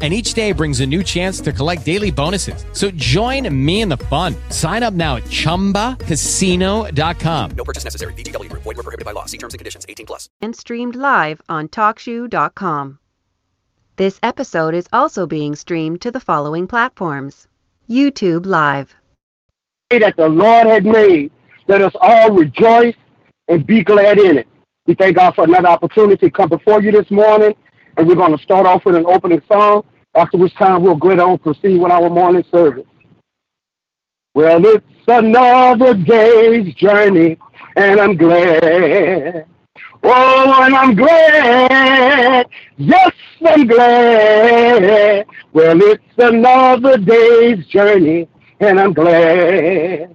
And each day brings a new chance to collect daily bonuses. So join me in the fun. Sign up now at chumbacasino.com. No purchase necessary. VGW Group. Void were prohibited by law. See terms and conditions. 18 plus. and streamed live on TalkShoe.com. This episode is also being streamed to the following platforms YouTube Live, that the Lord had made. Let us all rejoice and be glad in it. We thank God for another opportunity to come before you this morning, and we're going to start off with an opening song, after which time we'll go on proceed with our morning service. Well, it's another day's journey, and I'm glad. Oh, and I'm glad. Yes, I'm glad. Well, it's another day's journey, and I'm glad.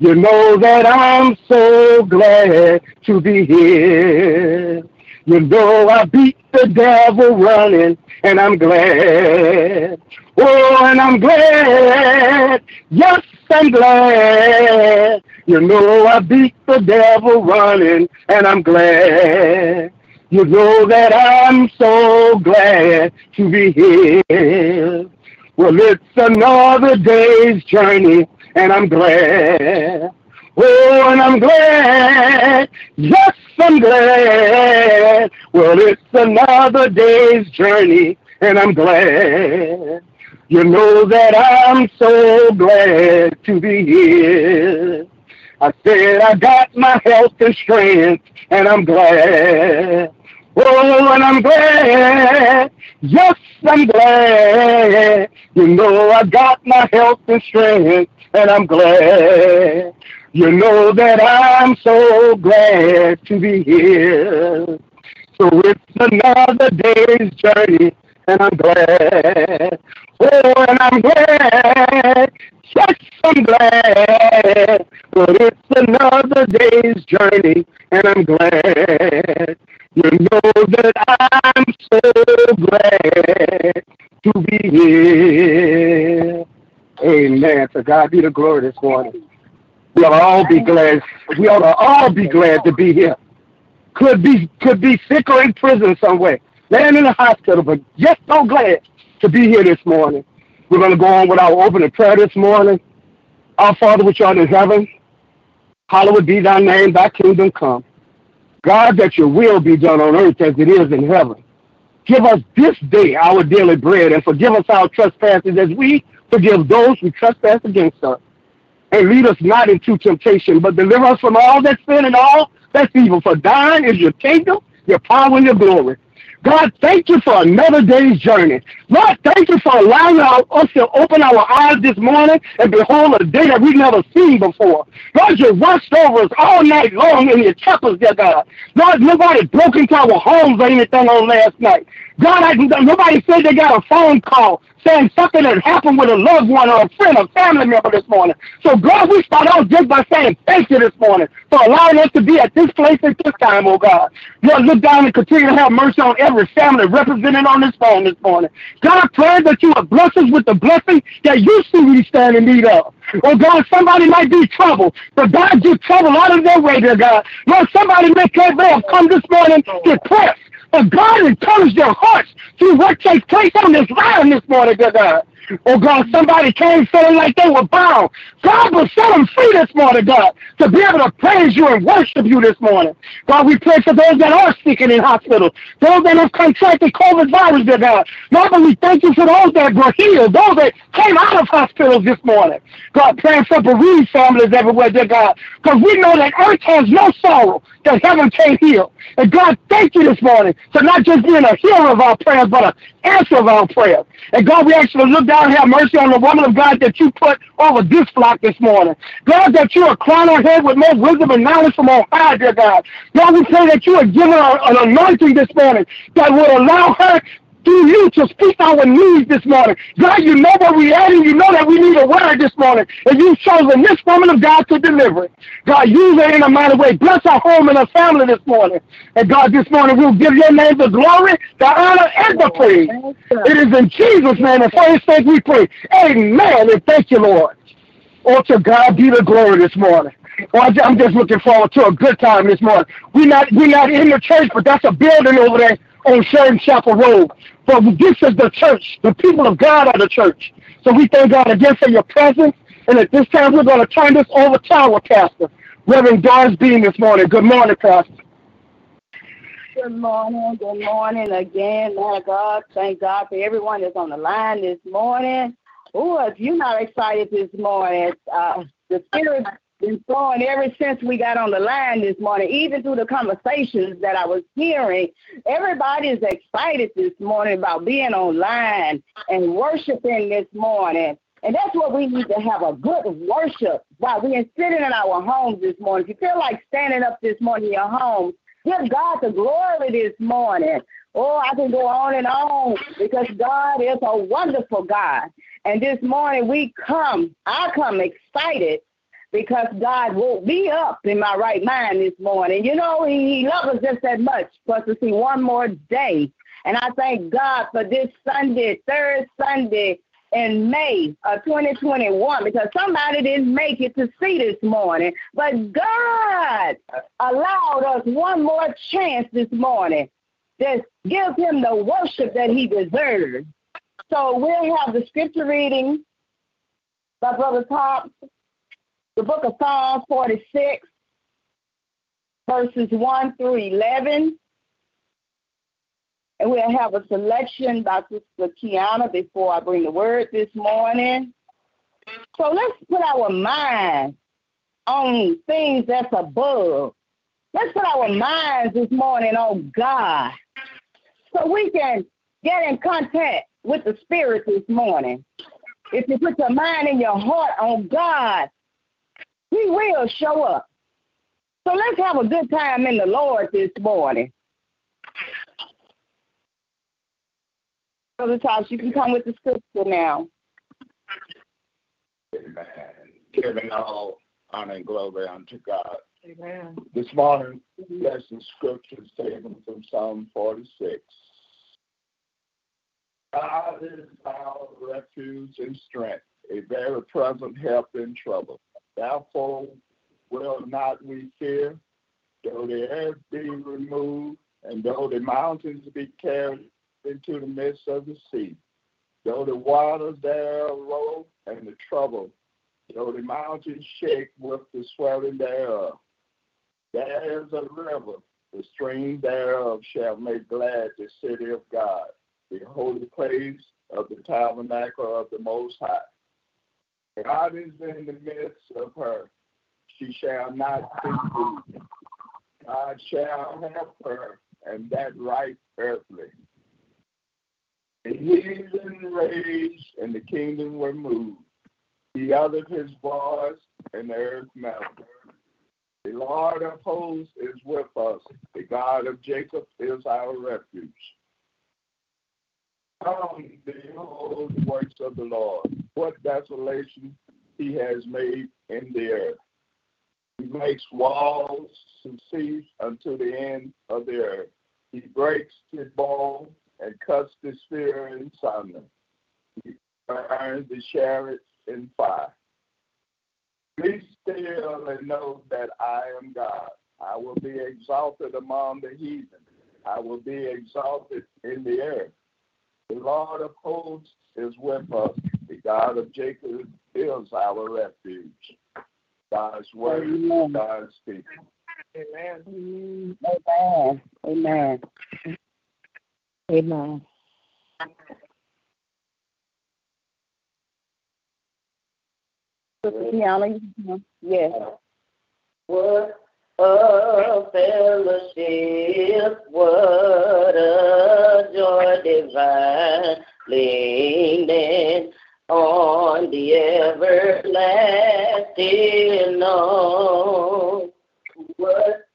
You know that I'm so glad to be here. You know I beat the devil running, and I'm glad. Oh, and I'm glad. Yes, I'm glad. You know I beat the devil running, and I'm glad. You know that I'm so glad to be here. Well, it's another day's journey, and I'm glad. Oh, and I'm glad. Yes, I'm glad. Well, it's another day's journey, and I'm glad. You know that I'm so glad to be here. I said I got my health and strength, and I'm glad. Oh, and I'm glad. Yes, I'm glad. You know I got my health and strength, and I'm glad. You know that I'm so glad to be here. So it's another day's journey, and I'm glad. Oh, and I'm glad. Yes, I'm glad. But it's another day's journey, and I'm glad. You know that I'm so glad to be here. Amen. To God be the glory this morning. We ought to all be glad. We ought to all be glad to be here. Could be could be sick or in prison somewhere, laying in the hospital, but just so glad to be here this morning. We're going to go on with our opening prayer this morning. Our Father which art in heaven, hallowed be thy name, thy kingdom come. God, that your will be done on earth as it is in heaven. Give us this day our daily bread and forgive us our trespasses as we forgive those who trespass against us. And lead us not into temptation, but deliver us from all that sin and all that's evil. For thine is your kingdom, your power, and your glory. God, thank you for another day's journey. Lord, thank you for allowing us to open our eyes this morning and behold a day that we've never seen before. Lord, you watched over us all night long and you kept us, dear God. Lord, nobody broke into our homes or anything on last night. God, I, nobody said they got a phone call saying something that happened with a loved one or a friend or family member this morning. So, God, we start out just by saying thank you this morning for allowing us to be at this place at this time, oh God. Lord, look down and continue to have mercy on every family represented on this phone this morning. God, I pray that you will bless us with the blessing that you see we stand in need of. Oh God, somebody might be trouble, but God, get trouble out of their way, dear God. Lord, somebody may, may have come this morning depressed. But God encouraged their hearts through what takes place on this line this morning, dear God. Oh God, somebody came feeling like they were bound. God will set them free this morning, God, to be able to praise you and worship you this morning. God, we pray for those that are sick in hospitals, those that have contracted COVID virus, dear God. Lord, we thank you for those that were healed, those that came out of hospitals this morning. God, praying for bereaved families everywhere, dear God, because we know that earth has no sorrow that heaven can't heal. And God, thank you this morning for not just being a hearer of our prayers, but an answer of our prayers. And God, we actually look and have mercy on the woman of God that you put over this flock this morning. God, that you are crown her head with more wisdom and knowledge from on high, dear God. God, we pray that you are giving her an anointing this morning that will allow her through you to speak our needs this morning. God, you know where we at and you know that we need a word this morning. And you've chosen this woman of God to deliver it. God, use her in a mighty way. Bless our home and our family this morning. And God, this morning we'll give your name the glory, the honor, and the praise. It is in Jesus' name and for his sake we pray. Amen. And thank you, Lord. Oh, to God be the glory this morning. Oh, I'm just looking forward to a good time this morning. We're not we're not in the church, but that's a building over there on Sharon Chapel Road. But this is the church. The people of God are the church. So we thank God again for your presence. And at this time, we're going to turn this over to our pastor, Reverend Doris Bean this morning. Good morning, Pastor. Good morning. Good morning again, my God. Thank God for everyone that's on the line this morning. Oh, if you're not excited this morning, uh, the Spirit been flowing ever since we got on the line this morning, even through the conversations that I was hearing. Everybody is excited this morning about being online and worshiping this morning. And that's what we need to have a good worship while we're sitting in our homes this morning. If you feel like standing up this morning in your home, give God the glory this morning. Oh, I can go on and on because God is a wonderful God. And this morning we come, I come excited because God woke me up in my right mind this morning. You know, He, he loves us just that much for us to see one more day. And I thank God for this Sunday, third Sunday in May of 2021 because somebody didn't make it to see this morning. But God allowed us one more chance this morning. Just give him the worship that he deserves. So we'll have the scripture reading by Brother Top the book of Psalms 46, verses 1 through 11. And we'll have a selection by Sister Kiana before I bring the word this morning. So let's put our mind on things that's above. Let's put our minds this morning on God so we can get in contact with the Spirit this morning. If you put your mind and your heart on God, he will show up. So let's have a good time in the Lord this morning. Brother Tosh, you can come with the scripture now. Amen. Giving all honor and glory unto God. Amen. This morning, lesson scripture taken from Psalm 46. God is our refuge and strength, a very present help in trouble. Therefore will not we fear, though the earth be removed, and though the mountains be carried into the midst of the sea, though the waters thereof roll and the trouble, though the mountains shake with the swelling thereof. There is a river, the stream thereof shall make glad the city of God, the holy place of the tabernacle of the Most High. God is in the midst of her. She shall not be moved. God shall help her, and that right earthly. The heathen raged, and the kingdom were moved. He uttered his voice, and the earth melted. The Lord of hosts is with us. The God of Jacob is our refuge. Come, behold the works of the Lord. What desolation he has made in the earth. He makes walls to cease unto the end of the earth. He breaks the bow and cuts the spear in sunder. He burns the chariots in fire. Be still and know that I am God. I will be exalted among the heathen. I will be exalted in the earth. The Lord of hosts is with us. The God of Jacob is our refuge. God's word, Amen. God's people. Amen. Amen. Amen. Amen. Sister Kiana, yes. What a fellowship, what a joy divine, leaning on the everlasting arms. What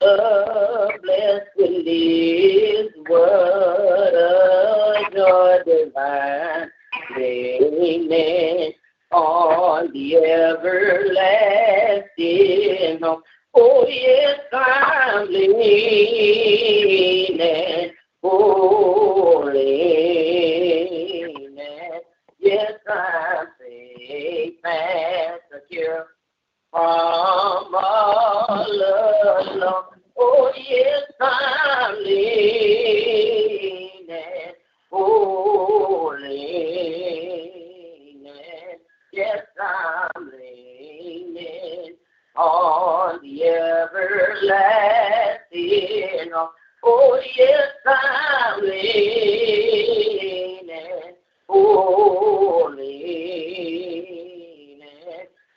a blessing is, what a joy divine, amen, on the everlasting arms. Oh, yes, I'm leaning, oh, leaning. Yes, I'm safe and secure from all alone. Oh, yes, I'm leaning, oh, leaning. Yes, I'm leaning on the everlasting. Oh, yes, I'm leaning. Oh,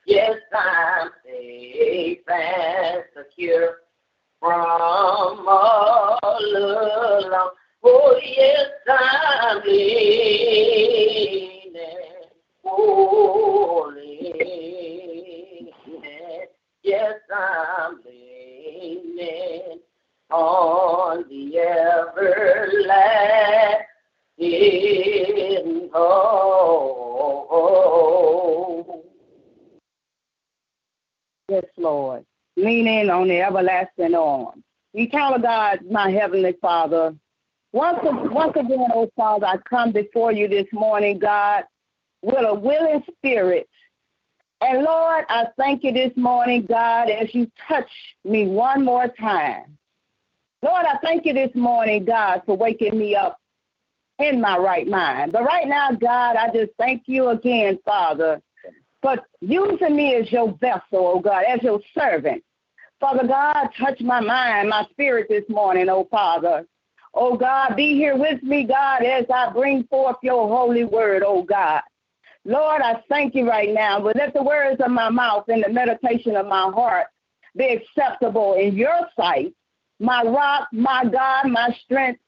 Yes, Eternal God, my heavenly Father, once, once again, oh Father, I come before you this morning, God, with a willing spirit. And Lord, I thank you this morning, God, as you touch me one more time. Lord, I thank you this morning, God, for waking me up in my right mind. But right now, God, I just thank you again, Father, for using me as your vessel, oh God, as your servant. Father God, touch my mind, my spirit this morning, oh Father. Oh God, be here with me, God, as I bring forth your holy word, oh God. Lord, I thank you right now, but let the words of my mouth and the meditation of my heart be acceptable in your sight, my rock, my God, my strength.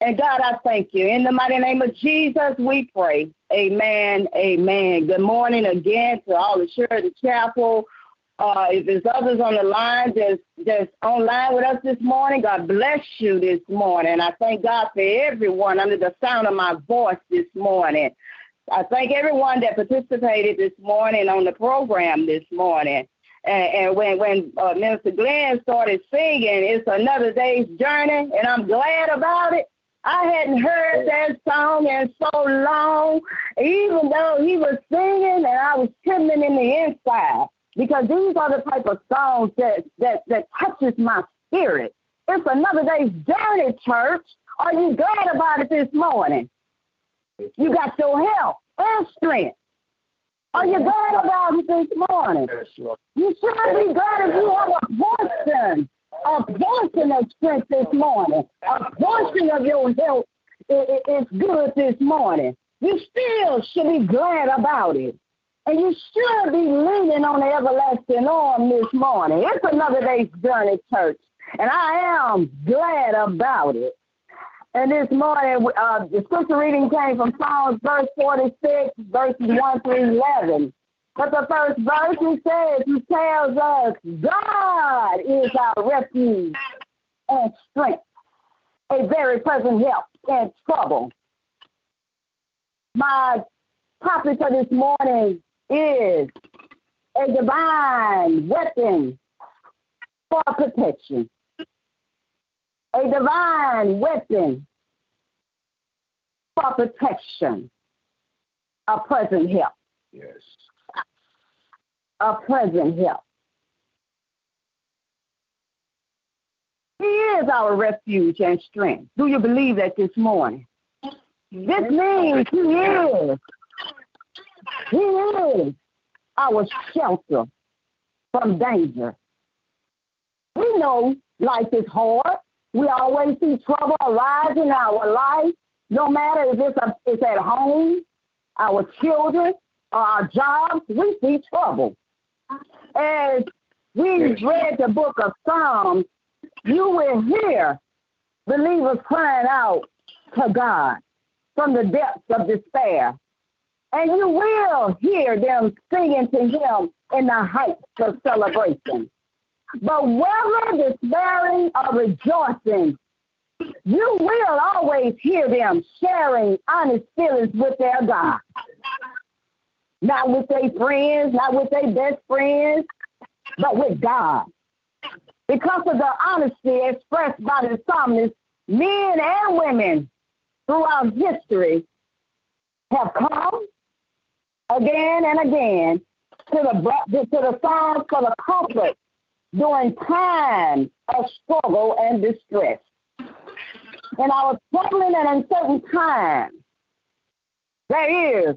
And God, I thank you. In the mighty name of Jesus, we pray. Amen. Amen. Good morning again to all the Sheridan Chapel. Uh, if there's others on the line that's, that's online with us this morning, God bless you this morning. I thank God for everyone under the sound of my voice this morning. I thank everyone that participated this morning on the program this morning. And, and when when uh, Minister Glenn started singing, it's another day's journey, and I'm glad about it. I hadn't heard that song in so long, even though he was singing, and I was trembling in the inside because these are the type of songs that that that touches my spirit. It's another day's journey, church. Are you glad about it this morning? You got your health and strength. Are you glad about it this morning? You should be glad if you have a portion, a portion of strength this morning. A portion of your health is good this morning. You still should be glad about it. And you should be leaning on the everlasting arm this morning. It's another day's journey, church. And I am glad about it. And this morning, uh, the scripture reading came from Psalms verse 46, verses 1 through 11. But the first verse he says, he tells us, God is our refuge and strength, a very present help in trouble. My topic for this morning is a divine weapon for protection a divine weapon for protection, a present help. Yes. A present help. He is our refuge and strength. Do you believe that this morning? This means He is. He is our shelter from danger. We know life is hard. We always see trouble arise in our life, no matter if it's, a, it's at home, our children, our jobs, we see trouble. As we read the book of Psalms, you will hear believers crying out to God from the depths of despair. And you will hear them singing to him in the heights of celebration. But whether despairing or rejoicing, you will always hear them sharing honest feelings with their God. Not with their friends, not with their best friends, but with God. Because of the honesty expressed by the psalmist, men and women throughout history have come again and again to the to the Psalms for the comfort during times of struggle and distress. In our troubling and uncertain times, there is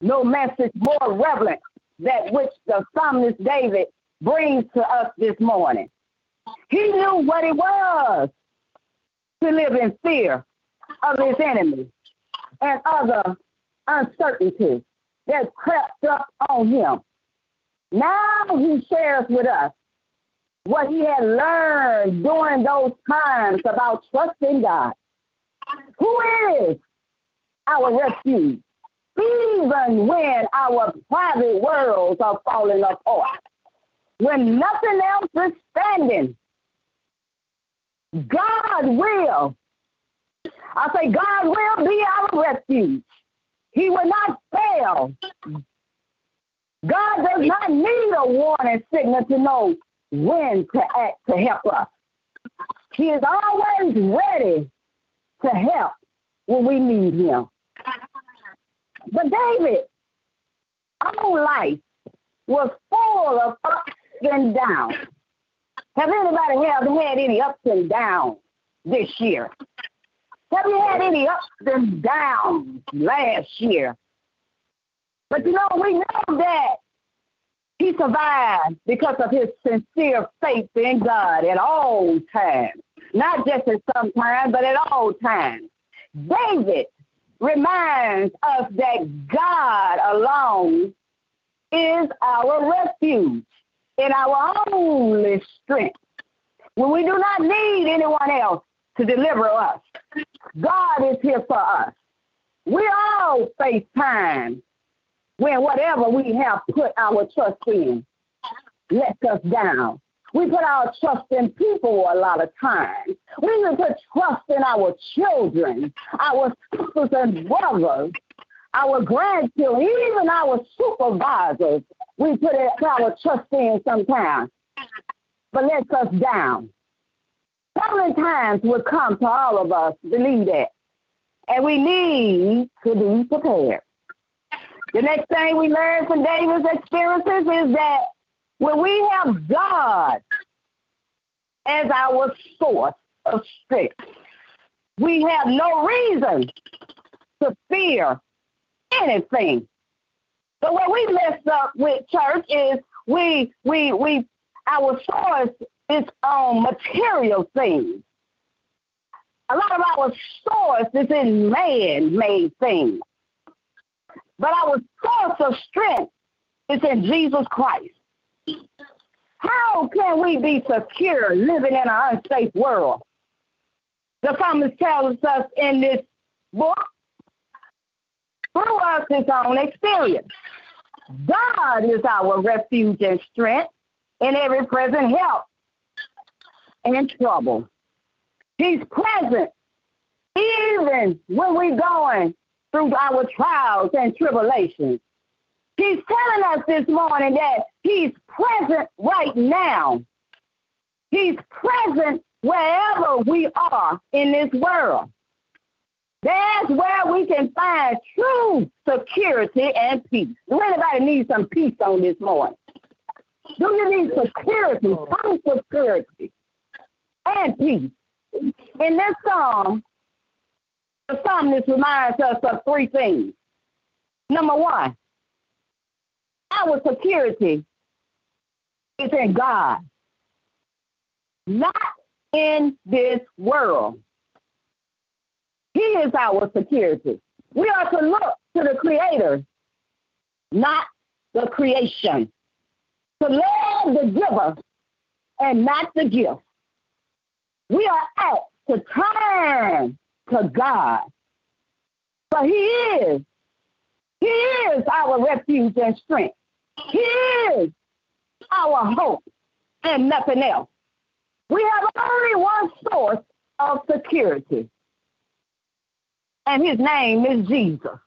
no message more relevant that which the psalmist David brings to us this morning. He knew what it was to live in fear of his enemy and other uncertainties that crept up on him. Now he shares with us what he had learned during those times about trusting God. Who is our refuge? Even when our private worlds are falling apart, when nothing else is standing, God will. I say, God will be our refuge. He will not fail. God does not need a warning signal to know when to act to help us. He is always ready to help when we need him. But David, our life was full of ups and downs. Have anybody have had any ups and downs this year? Have you had any ups and downs last year? But you know, we know that he survived because of his sincere faith in God at all times. Not just at some time, but at all times. David reminds us that God alone is our refuge and our only strength. When we do not need anyone else to deliver us, God is here for us. We all face time when whatever we have put our trust in lets us down. We put our trust in people a lot of times. We even put trust in our children, our sisters and brothers, our grandchildren, even our supervisors. We put our trust in sometimes, but lets us down. Many times will come to all of us, believe that. And we need to be prepared. The next thing we learn from David's experiences is that when we have God as our source of strength, we have no reason to fear anything. So what we mess up with church is we we we our source is on material things. A lot of our source is in man-made things. But our source of strength is in Jesus Christ. How can we be secure living in an unsafe world? The psalmist tells us in this book, through us his own experience. God is our refuge and strength in every present help in trouble. He's present even when we're going through our trials and tribulations. He's telling us this morning that He's present right now. He's present wherever we are in this world. That's where we can find true security and peace. Do anybody need some peace on this morning? Do you need security, some security, and peace? In this psalm, the psalmist reminds us of three things. Number one, our security is in God, not in this world. He is our security. We are to look to the Creator, not the creation. To love the giver and not the gift. We are asked to turn to God. For He is. He is our refuge and strength. He is our hope and nothing else. We have only one source of security, and his name is Jesus.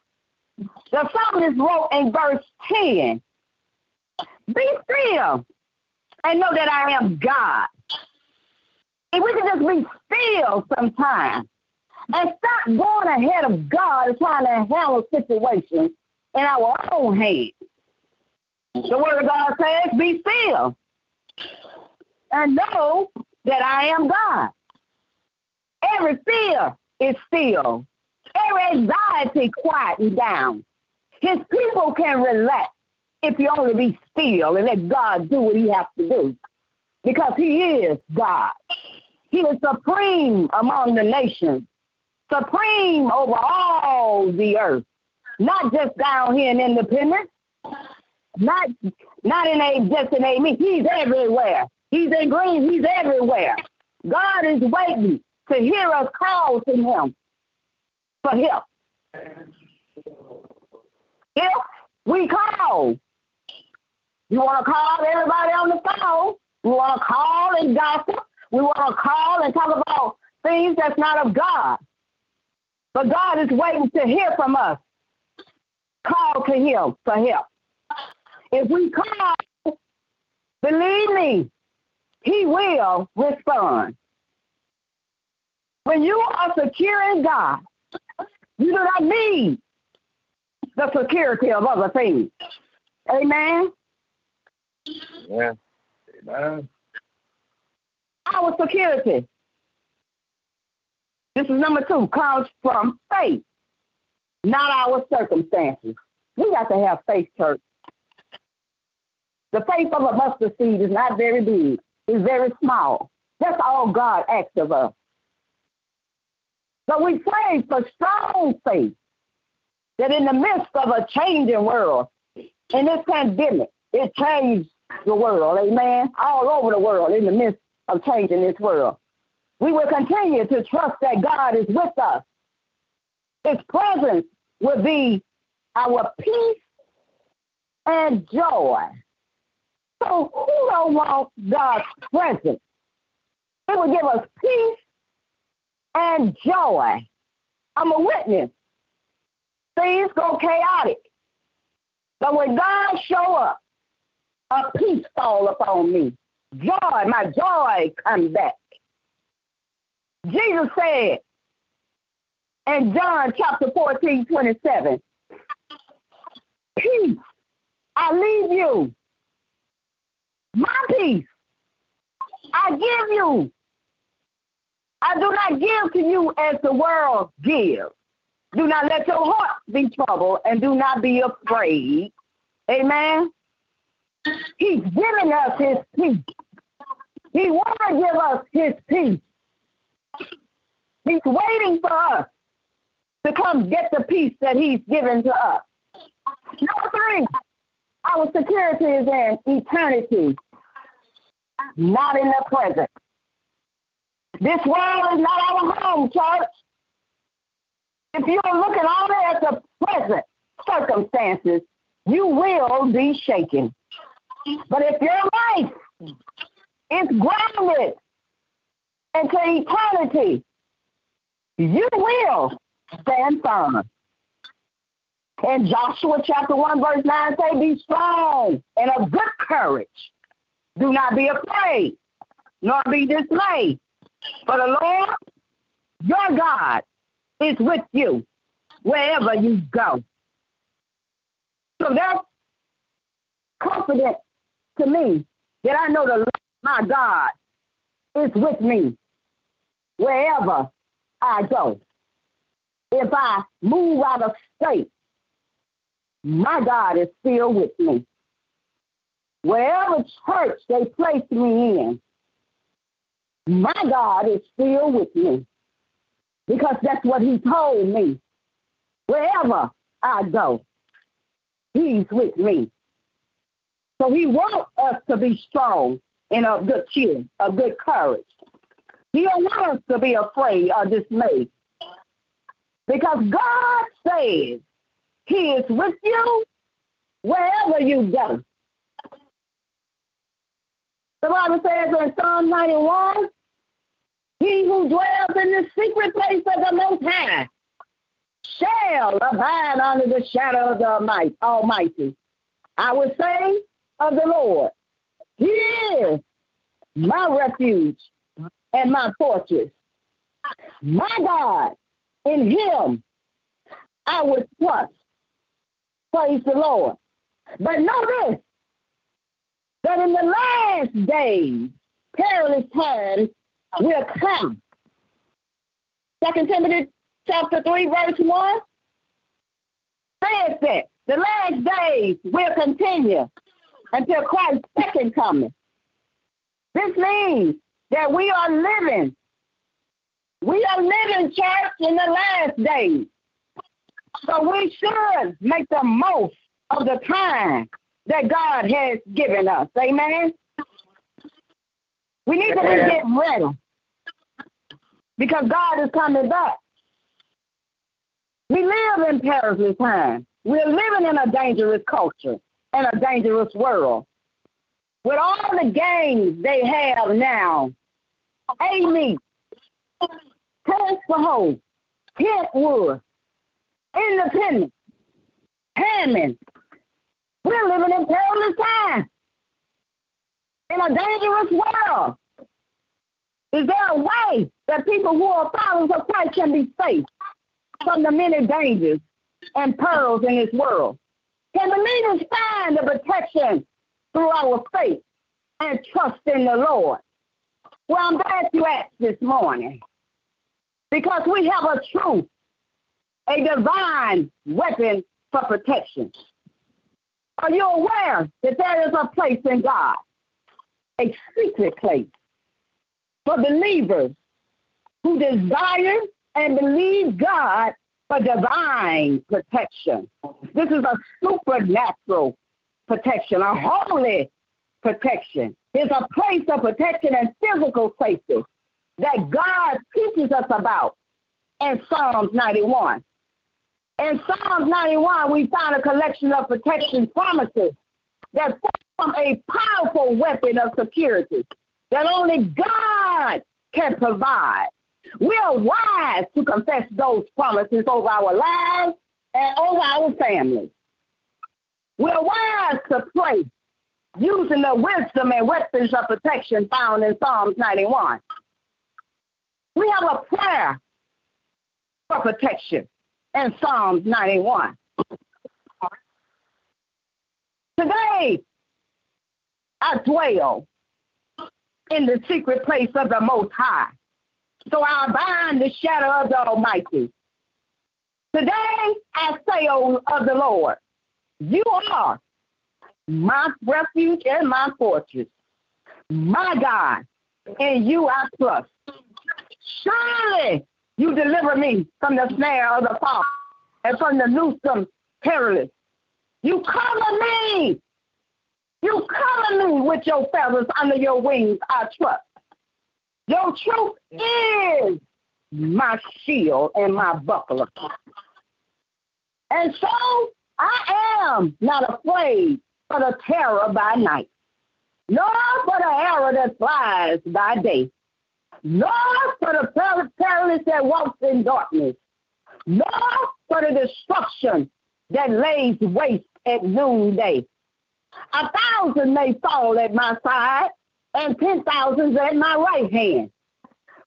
The psalmist wrote in verse 10 Be still and know that I am God. Can be still sometimes and stop going ahead of God and trying to handle situations in our own hands. The word of God says, be still and know that I am God. Every fear is still. Every anxiety quieted down. His people can relax if you only be still and let God do what he has to do. Because he is God. He is supreme among the nations, supreme over all the earth, not just down here in Independence, not not in a just in a He's everywhere. He's in green. He's everywhere. God is waiting to hear us call to Him for help. If we call, you want to call everybody on the phone. You want to call and gossip. We want to call and talk about things that's not of God. But God is waiting to hear from us. Call to Him for help. If we call, believe me, He will respond. When you are secure in God, you do not need the security of other things. Amen. Yeah. Amen. Our security. This is number two, comes from faith, not our circumstances. We got to have faith, church. The faith of a mustard seed is not very big. It's very small. That's all God asks of us. But we pray for strong faith that in the midst of a changing world, in this pandemic, it changed the world, amen, all over the world, in the midst of changing this world. We will continue to trust that God is with us. His presence will be our peace and joy. So who don't want God's presence? It will give us peace and joy. I'm a witness. Things go chaotic. But when God show up, a peace fall upon me. Joy, my joy come back. Jesus said in John chapter 14, 27, Peace I leave you. My peace I give you. I do not give to you as the world gives. Do not let your heart be troubled and do not be afraid. Amen. He's giving us his peace. He wants to give us his peace. He's waiting for us to come get the peace that he's given to us. Number three, our security is in eternity, not in the present. This world is not our home, church. If you're looking only at the present circumstances, you will be shaken. But if your life is grounded into eternity, you will stand firm. And Joshua chapter 1, verse 9 say, Be strong and of good courage. Do not be afraid, nor be dismayed. For the Lord, your God, is with you wherever you go. So that's confident to me that I know the Lord, my God, is with me wherever I go. If I move out of state, my God is still with me. Wherever church they place me in, my God is still with me because that's what He told me. Wherever I go, He's with me. So He wants us to be strong and of good cheer, of good courage. He don't want us to be afraid or dismayed. Because God says He is with you wherever you go. The Bible says in Psalm 91, He who dwells in the secret place of the Most High shall abide under the shadow of the Almighty. I would say of the Lord, He is my refuge and my fortress. My God, in Him I would trust. Praise the Lord. But this that in the last days, perilous times will come. Second Timothy chapter 3, verse 1 says that the last days will continue until Christ's second coming. This means that we are living. We are living, church, in the last days. So we should make the most of the time that God has given us. Amen. We need to be getting ready because God is coming back. We live in perilous times. We're living in a dangerous culture and a dangerous world. With all the games they have now, Amite, Transfer Kentwood, Independence, Hammond, we're living in perilous times in a dangerous world. Is there a way that people who are followers of Christ can be safe from the many dangers and perils in this world? Can believers find the protection through our faith and trust in the Lord? Well, I'm glad you asked this morning because we have a truth, a divine weapon for protection. Are you aware that there is a place in God, a secret place for believers who desire and believe God for divine protection. This is a supernatural protection, a holy protection. It's a place of protection and physical places that God teaches us about in Psalms 91. In Psalms 91, we find a collection of protection promises that form a powerful weapon of security that only God can provide. We are wise to confess those promises over our lives and over our families. We're wise to pray using the wisdom and weapons of protection found in Psalms 91. We have a prayer for protection in Psalms 91. Today, I dwell in the secret place of the Most High. So I bind the shadow of the Almighty. Today, I say of the Lord, you are my refuge and my fortress, my God, and you I trust. Surely you deliver me from the snare of the fox and from the noisome perilous. You cover me. You cover me with your feathers under your wings, I trust. Your truth is my shield and my buckler. And so I am not afraid for the terror by night, nor for the arrow that flies by day, nor for the perilous that walks in darkness, nor for the destruction that lays waste at noonday. A thousand may fall at my side, and ten thousands at my right hand,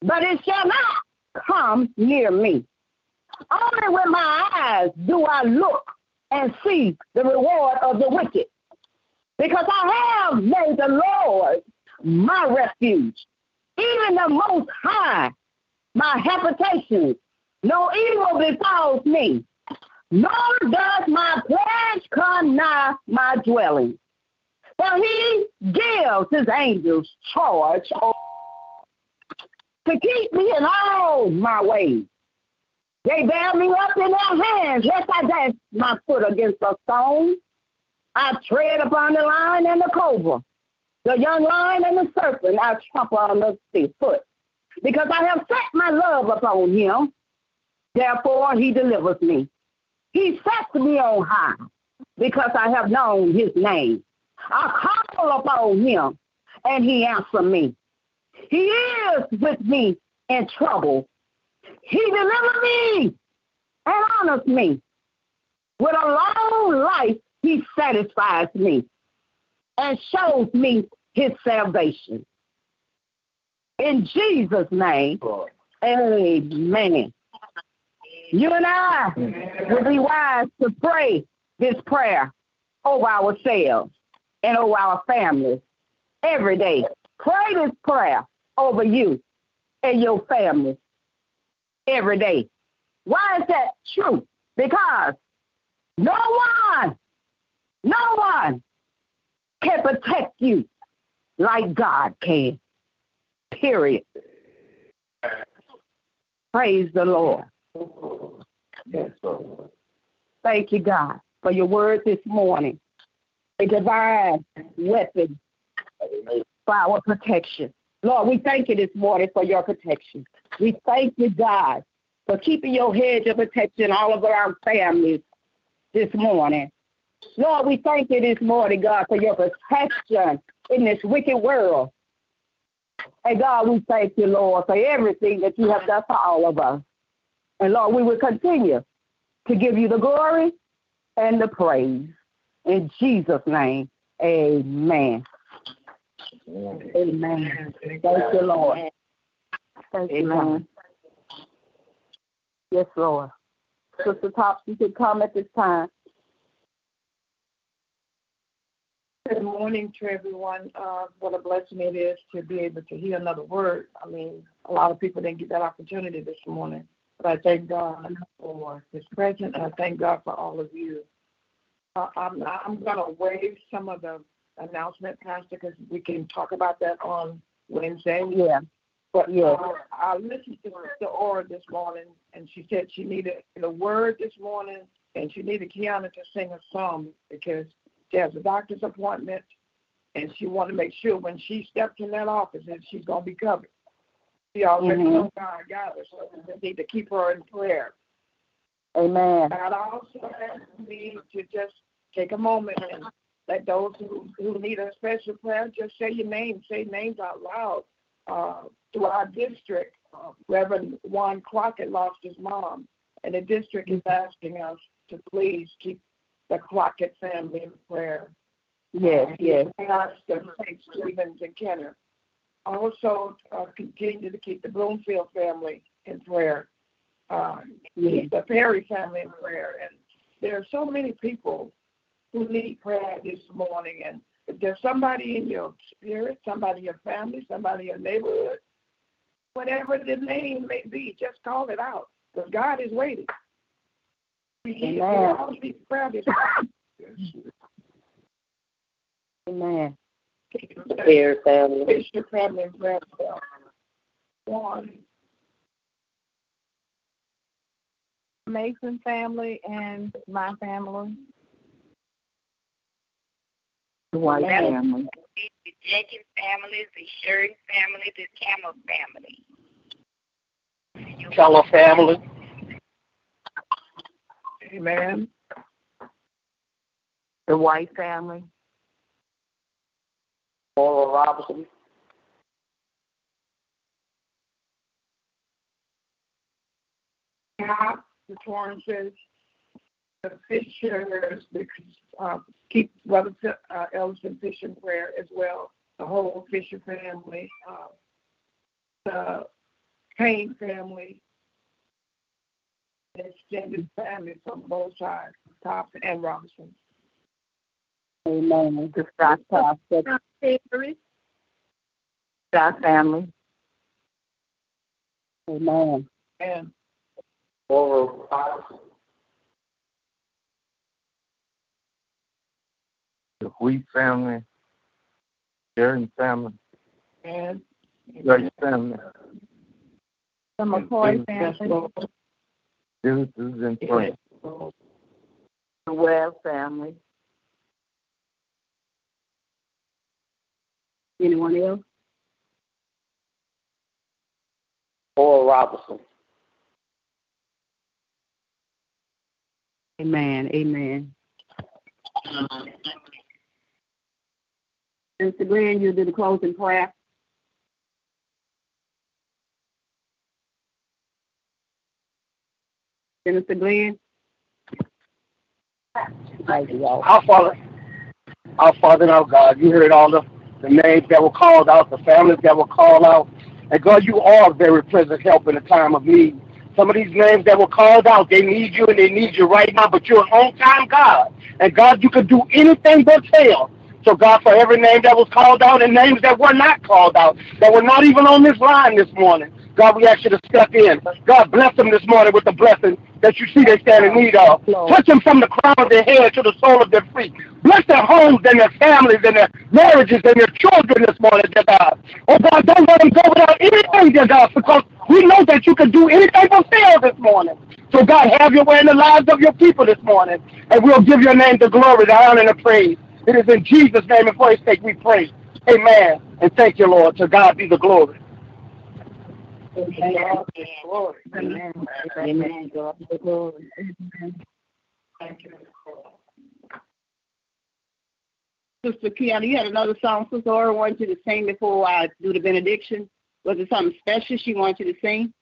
but it shall not come near me. Only with my eyes do I look and see the reward of the wicked, because I have made the Lord my refuge, even the Most High, my habitation. No evil befalls me, nor does my plague come nigh my dwelling. For he gives his angels charge to keep me in all my ways. They bear me up in their hands, lest I dash my foot against a stone. I tread upon the lion and the cobra, the young lion and the serpent. I trample on the foot, because I have set my love upon him. Therefore, he delivers me. He sets me on high, because I have known his name. I call upon him, and he answers me. He is with me in trouble. He delivers me and honors me. With a long life, he satisfies me and shows me his salvation. In Jesus' name, amen. You and I will be wise to pray this prayer over ourselves and over our families every day Pray this prayer over you and your family every day. Why is that true? Because no one, no one can protect you like God can. Period. Praise the Lord. Thank you, God, for your word this morning. A divine weapon for our protection. Lord, we thank you this morning for your protection. We thank you, God, for keeping your hedge of protection all over our families this morning. Lord, we thank you this morning, God, for your protection in this wicked world. And God, we thank you, Lord, for everything that you have done for all of us. And Lord, we will continue to give you the glory and the praise. In Jesus' name, amen. Amen. Thank you, Lord. Thank you, Lord. Yes, Lord. Sister Tops, you can come at this time. Good morning to everyone. Uh, what a blessing it is to be able to hear another word. I mean, a lot of people didn't get that opportunity this morning. But I thank God for His presence, and I thank God for all of you. Uh, I'm, I'm going to waive some of the announcement, Pastor, because we can talk about that on Wednesday. Yeah. But Yeah. uh, I listened to Sister Aura this morning, and she said she needed the word this morning, and she needed Kiana to sing a song because she has a doctor's appointment, and she wanted to make sure when she steps in that office that she's going to be covered. She already Mhm. knows God got her, so we just need to keep her in prayer. Amen. God also asked me to just take a moment and let those who, who need a special prayer just say your name, say names out loud. Uh, through our district, uh, Reverend Juan Crockett lost his mom, and the district is asking us to please keep the Crockett family in prayer. Yes, yes. The St. Stevens and Kenner. Also, uh, continue to keep the Bloomfield family in prayer. Uh, keep the Perry family in prayer. And there are so many people who need prayer this morning. And if there's somebody in your spirit, somebody in your family, somebody in your neighborhood, whatever the name may be, just call it out. Because God is waiting. We need, Amen. all need prayer this Amen. Bear family. Bishop family in prayer. One. Mason family and my family. The White Amen. family. the Jenkins family, the Sherry family, the Campbell family. Keller family. Amen. The White family. Laura Robinson. God, the Torrances, the Fishers, the, uh, keep Brother uh, Ellison Fisher in prayer as well, the whole Fisher family, uh, the Payne family, the extended family from both sides, Thompson and Robinson. Amen. The Scott pastor. Avery, Scott family. Amen. And Robinson. the Wheat family, Sheridan family, and Grace family, The McCoy family. this is in prayer. The Webb family. Anyone else? Laura Robinson. Amen. Amen. Mr. Glenn, you do the closing prayer. Mr. Glenn? Our Father, our Father and our God, you heard all the, the names that were called out, the families that were called out. And God, you are very present help in a time of need. Some of these names that were called out, they need you and they need you right now, but you're an on time God. And God, you can do anything but fail. So, God, for every name that was called out and names that were not called out, that were not even on this line this morning, God, we ask you to step in. God, bless them this morning with the blessing that you see they stand in need of. Touch them from the crown of their head to the sole of their feet. Bless their homes and their families and their marriages and their children this morning, dear God. Oh, God, don't let them go without anything, dear God, because we know that you can do anything but fail this morning. So, God, have your way in the lives of your people this morning, and we'll give your name the glory, the honor, and the praise. It is in Jesus' name and for his sake we pray. Amen. And thank you, Lord. To God be the glory. Amen. Glory. Amen. Amen. God the glory. Amen. Thank you. Sister Kiana, you had another song Sister Ora wanted you to sing before I do the benediction. Was it something special she wanted you to sing?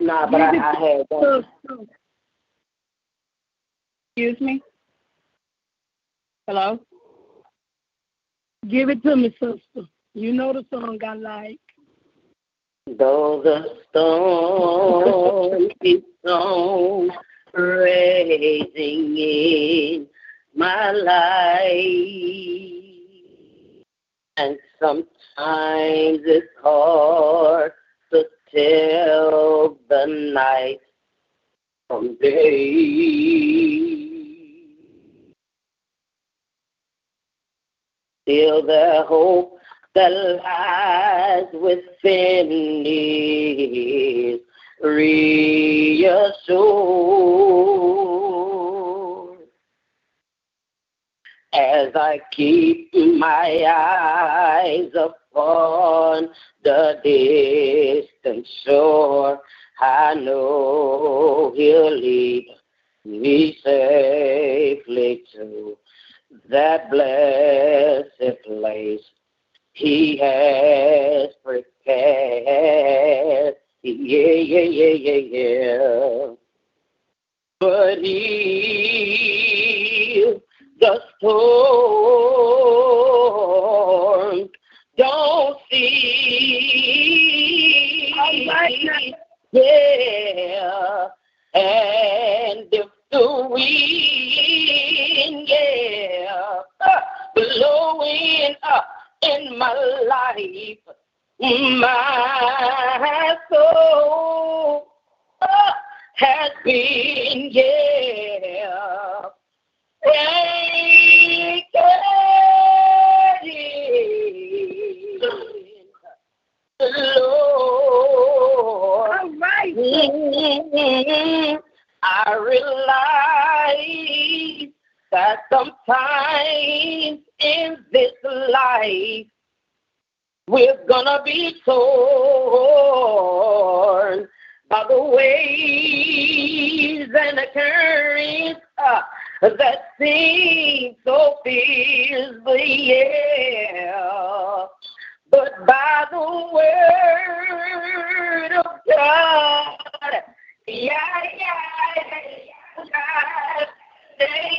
Nah, but I, I had one. Excuse me? Hello? Give it to me, sister. You know the song I like. Though the storm keeps on raging in my life, and sometimes it's hard to tell the night from day. Still, the hope that lies within is reassured as I keep my eyes upon the distant shore. I know He'll lead me safely to that blessed place he has prepared. Yeah, yeah, yeah, yeah, yeah. But he, the storm, don't see. Yeah, and if the wind, in my life, my soul uh, has been, yeah, breaking. Lord, All right. I realize that sometimes in this life we're gonna be torn by the waves and the currents uh, that seem so fiercely, yeah. But by the word of God, yeah, yeah, yeah, yeah.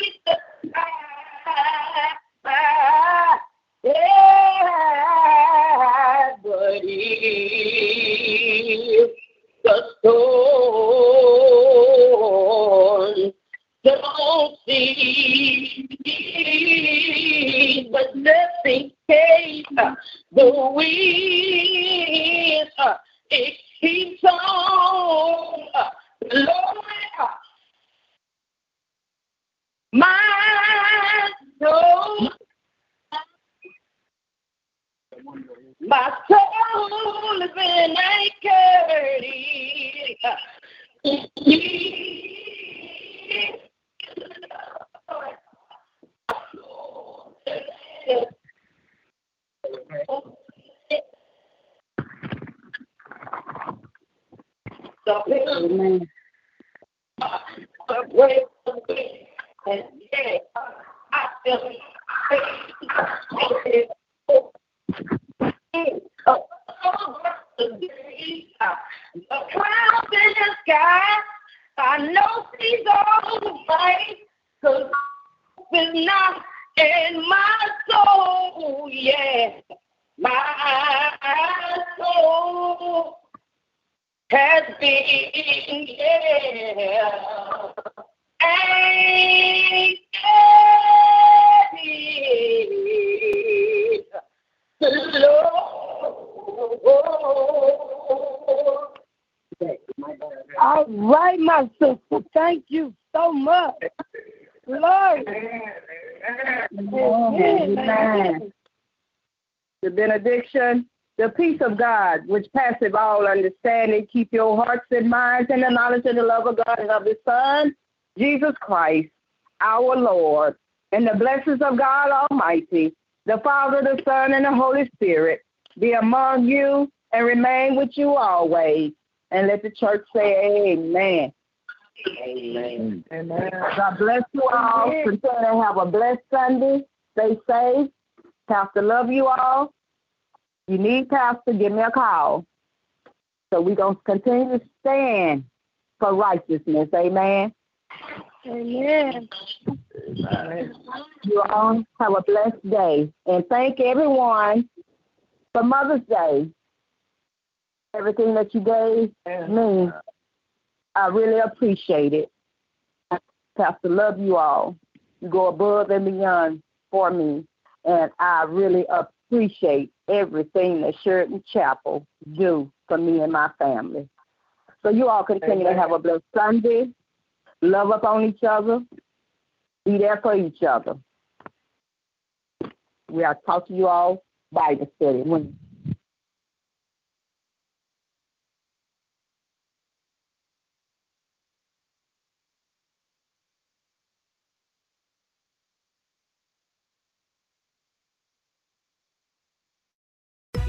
I know she's all right, cause it's not in my soul, yeah. My soul has been yeah, anxiety. The Lord. All right, my sister. Thank you so much. Glory. Amen. The benediction, the peace of God, which passeth all understanding, keep your hearts and minds in the knowledge and the love of God and of His Son, Jesus Christ, our Lord, and the blessings of God Almighty, the Father, the Son, and the Holy Spirit be among you and remain with you always. And let the church say amen. Amen. Amen. God bless you all. Continue to have a blessed Sunday. Stay safe. Pastor, love you all. You need Pastor, give me a call. So we're going to continue to stand for righteousness. Amen. Amen. You all have a blessed day. And thank everyone for Mother's Day. Everything that you gave me, I really appreciate it. Pastor, love you all. You go above and beyond for me. And I really appreciate everything that Sheridan Chapel do for me and my family. So you all continue to have a blessed Sunday. Love up on each other. Be there for each other. We are talk to you all Bible study.